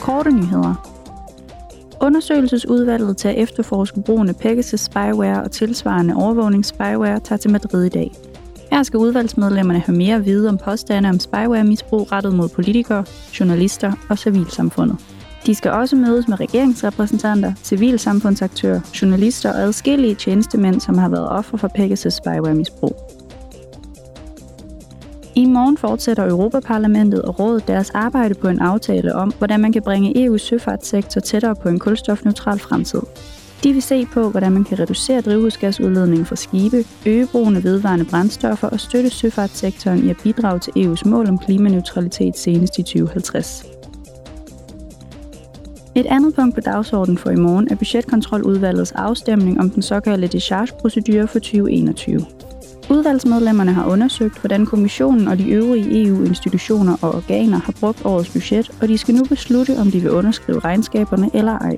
korte nyheder. Undersøgelsesudvalget til at efterforske brugen af Pegasus spyware og tilsvarende overvågningsspyware tager til Madrid i dag. Her skal udvalgsmedlemmerne have mere at vide om påstande om spyware-misbrug rettet mod politikere, journalister og civilsamfundet. De skal også mødes med regeringsrepræsentanter, civilsamfundsaktører, journalister og adskillige tjenestemænd, som har været ofre for Pegasus spyware-misbrug. I morgen fortsætter Europaparlamentet og rådet deres arbejde på en aftale om, hvordan man kan bringe EU's søfartssektor tættere på en kulstofneutral fremtid. De vil se på, hvordan man kan reducere drivhusgasudledningen fra skibe, øge brugen af vedvarende brændstoffer og støtte søfartssektoren i at bidrage til EU's mål om klimaneutralitet senest i 2050. Et andet punkt på dagsordenen for i morgen er budgetkontroludvalgets afstemning om den såkaldte discharge-procedure for 2021. Udvalgsmedlemmerne har undersøgt, hvordan kommissionen og de øvrige EU-institutioner og organer har brugt årets budget, og de skal nu beslutte, om de vil underskrive regnskaberne eller ej.